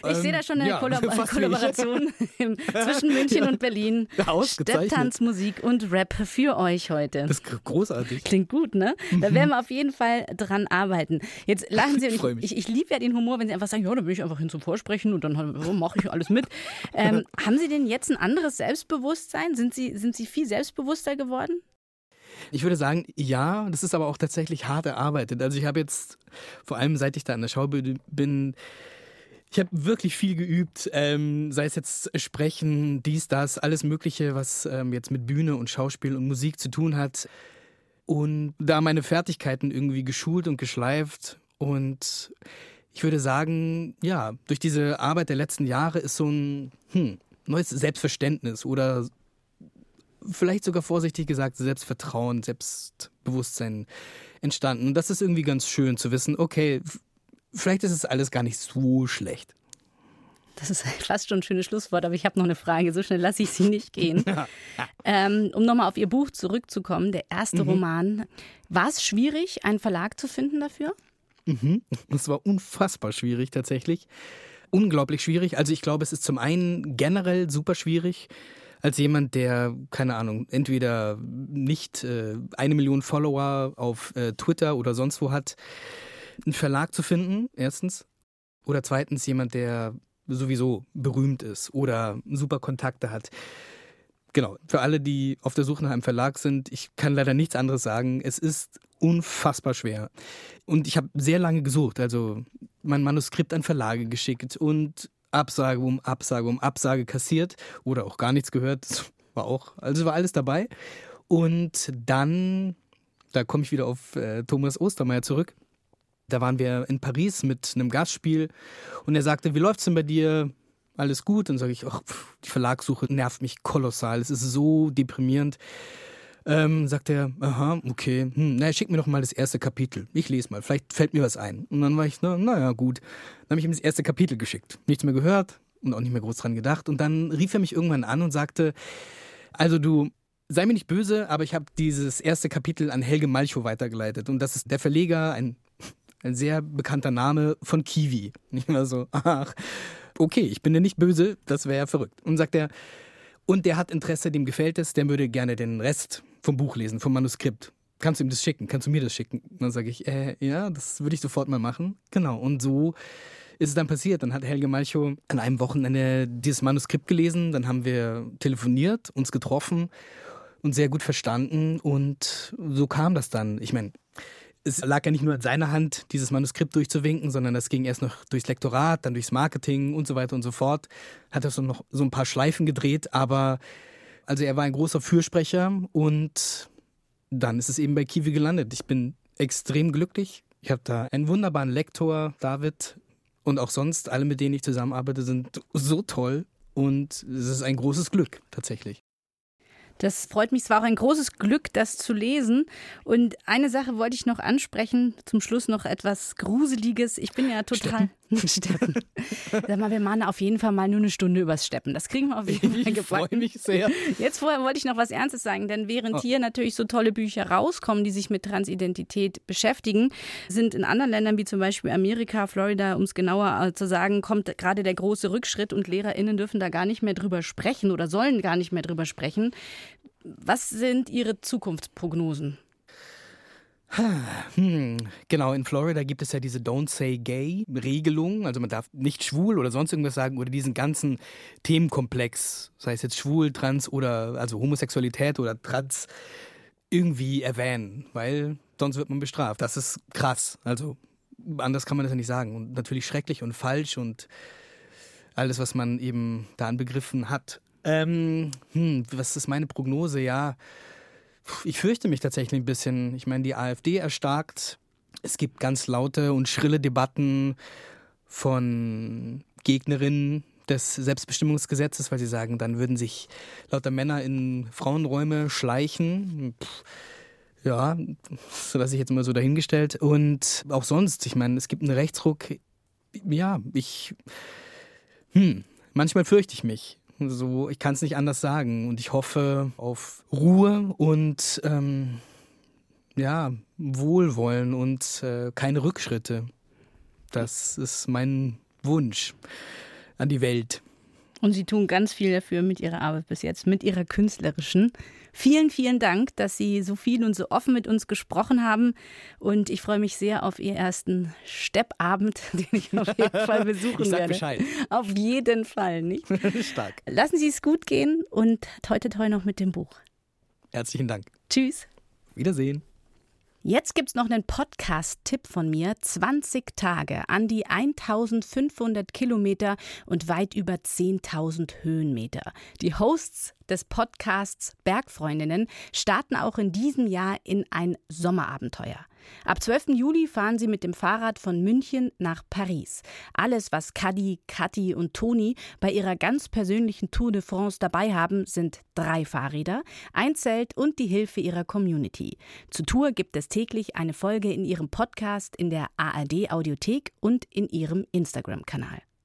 ähm, sehe da schon eine ja, Kollab Kollaboration zwischen München und Berlin. Stepptanz, Musik und Rap für euch heute. Das ist großartig. Klingt gut, ne? Da mhm. werden wir auf jeden Fall dran arbeiten. Jetzt lachen Sie, ich, ich, ich liebe ja den Humor, wenn Sie einfach sagen, ja, dann bin ich einfach hin zum Vorsprechen und dann oh, mache ich alles mit. Ähm, haben Sie denn jetzt ein anderes Selbstbewusstsein? Sind Sie, sind Sie viel selbstbewusster geworden? Ich würde sagen, ja, das ist aber auch tatsächlich hart erarbeitet. Also ich habe jetzt, vor allem seit ich da an der Schaubühne bin, ich habe wirklich viel geübt, ähm, sei es jetzt Sprechen, dies, das, alles Mögliche, was ähm, jetzt mit Bühne und Schauspiel und Musik zu tun hat. Und da meine Fertigkeiten irgendwie geschult und geschleift. Und ich würde sagen, ja, durch diese Arbeit der letzten Jahre ist so ein hm, neues Selbstverständnis oder vielleicht sogar vorsichtig gesagt Selbstvertrauen, Selbstbewusstsein entstanden. Und das ist irgendwie ganz schön zu wissen, okay, vielleicht ist es alles gar nicht so schlecht. Das ist fast schon ein schönes Schlusswort, aber ich habe noch eine Frage. So schnell lasse ich Sie nicht gehen. ähm, um nochmal auf Ihr Buch zurückzukommen, der erste mhm. Roman. War es schwierig, einen Verlag zu finden dafür? Mhm. Es war unfassbar schwierig tatsächlich. Unglaublich schwierig. Also ich glaube, es ist zum einen generell super schwierig, als jemand, der, keine Ahnung, entweder nicht äh, eine Million Follower auf äh, Twitter oder sonst wo hat, einen Verlag zu finden, erstens. Oder zweitens jemand, der sowieso berühmt ist oder super Kontakte hat. Genau, für alle, die auf der Suche nach einem Verlag sind, ich kann leider nichts anderes sagen. Es ist unfassbar schwer. Und ich habe sehr lange gesucht, also mein Manuskript an Verlage geschickt und Absage um Absage um Absage kassiert oder auch gar nichts gehört. Das war auch, also war alles dabei. Und dann, da komme ich wieder auf äh, Thomas Ostermeier zurück. Da waren wir in Paris mit einem Gastspiel und er sagte, wie läuft's denn bei dir? Alles gut? Dann sage ich, ach, die Verlagssuche nervt mich kolossal. Es ist so deprimierend. Ähm, sagt er, aha, okay, hm, na, schick mir doch mal das erste Kapitel. Ich lese mal, vielleicht fällt mir was ein. Und dann war ich, na, naja, gut. Dann habe ich ihm das erste Kapitel geschickt. Nichts mehr gehört und auch nicht mehr groß dran gedacht. Und dann rief er mich irgendwann an und sagte, also du, sei mir nicht böse, aber ich habe dieses erste Kapitel an Helge Malchow weitergeleitet. Und das ist der Verleger, ein, ein sehr bekannter Name von Kiwi. Nicht mehr so, ach, okay, ich bin dir nicht böse, das wäre ja verrückt. Und sagt er, und der hat Interesse, dem gefällt es, der würde gerne den Rest vom Buch lesen, vom Manuskript. Kannst du ihm das schicken? Kannst du mir das schicken? Und dann sage ich, äh, ja, das würde ich sofort mal machen. Genau. Und so ist es dann passiert. Dann hat Helge Malchow an einem Wochenende dieses Manuskript gelesen. Dann haben wir telefoniert, uns getroffen und sehr gut verstanden. Und so kam das dann. Ich meine, es lag ja nicht nur in seiner Hand, dieses Manuskript durchzuwinken, sondern das ging erst noch durchs Lektorat, dann durchs Marketing und so weiter und so fort. Hat er so noch so ein paar Schleifen gedreht, aber also er war ein großer Fürsprecher und dann ist es eben bei Kiwi gelandet. Ich bin extrem glücklich. Ich habe da einen wunderbaren Lektor, David, und auch sonst alle, mit denen ich zusammenarbeite, sind so toll und es ist ein großes Glück tatsächlich. Das freut mich. Es war auch ein großes Glück, das zu lesen. Und eine Sache wollte ich noch ansprechen. Zum Schluss noch etwas Gruseliges. Ich bin ja total. Steppen? Steppen. Sag mal, wir machen auf jeden Fall mal nur eine Stunde übers Steppen. Das kriegen wir auf jeden Fall Ich gebacken. freue mich sehr. Jetzt vorher wollte ich noch was Ernstes sagen, denn während Oh. hier natürlich so tolle Bücher rauskommen, die sich mit Transidentität beschäftigen, sind in anderen Ländern wie zum Beispiel Amerika, Florida, um es genauer äh, zu sagen, kommt gerade der große Rückschritt und LehrerInnen dürfen da gar nicht mehr drüber sprechen oder sollen gar nicht mehr drüber sprechen. Was sind Ihre Zukunftsprognosen? Hm, genau, in Florida gibt es ja diese Don't Say Gay Regelung. Also man darf nicht schwul oder sonst irgendwas sagen oder diesen ganzen Themenkomplex, sei es jetzt schwul, trans oder also Homosexualität oder trans, irgendwie erwähnen, weil sonst wird man bestraft. Das ist krass. Also anders kann man das ja nicht sagen. Und natürlich schrecklich und falsch und alles, was man eben da an Begriffen hat. Ähm, hm, was ist meine Prognose? Ja, ich fürchte mich tatsächlich ein bisschen. Ich meine, die AfD erstarkt. Es gibt ganz laute und schrille Debatten von Gegnerinnen des Selbstbestimmungsgesetzes, weil sie sagen, dann würden sich lauter Männer in Frauenräume schleichen. Pff, ja, so lasse ich jetzt mal so dahingestellt. Und auch sonst, ich meine, es gibt einen Rechtsruck. Ja, ich. Hm, manchmal fürchte ich mich. So, ich kann es nicht anders sagen. Und ich hoffe auf Ruhe und ähm, ja, Wohlwollen und äh, keine Rückschritte. Das ist mein Wunsch an die Welt. Und Sie tun ganz viel dafür mit Ihrer Arbeit bis jetzt, mit Ihrer künstlerischen. Vielen, vielen Dank, dass Sie so viel und so offen mit uns gesprochen haben. Und ich freue mich sehr auf Ihren ersten Steppabend, den ich auf jeden Fall besuchen Ich sag werde. Bescheid. Auf jeden Fall, nicht? Stark. Lassen Sie es gut gehen und toi toi toi noch mit dem Buch. Herzlichen Dank. Tschüss. Wiedersehen. Jetzt gibt's noch einen Podcast-Tipp von mir. 20 Tage an die 1500 Kilometer und weit über 10.000 Höhenmeter. Die Hosts des Podcasts Bergfreundinnen starten auch in diesem Jahr in ein Sommerabenteuer. Ab 12. Juli fahren sie mit dem Fahrrad von München nach Paris. Alles, was Kadi, Kathi und Toni bei ihrer ganz persönlichen Tour de France dabei haben, sind drei Fahrräder, ein Zelt und die Hilfe ihrer Community. Zur Tour gibt es täglich eine Folge in ihrem Podcast, in der ARD Audiothek und in ihrem Instagram-Kanal.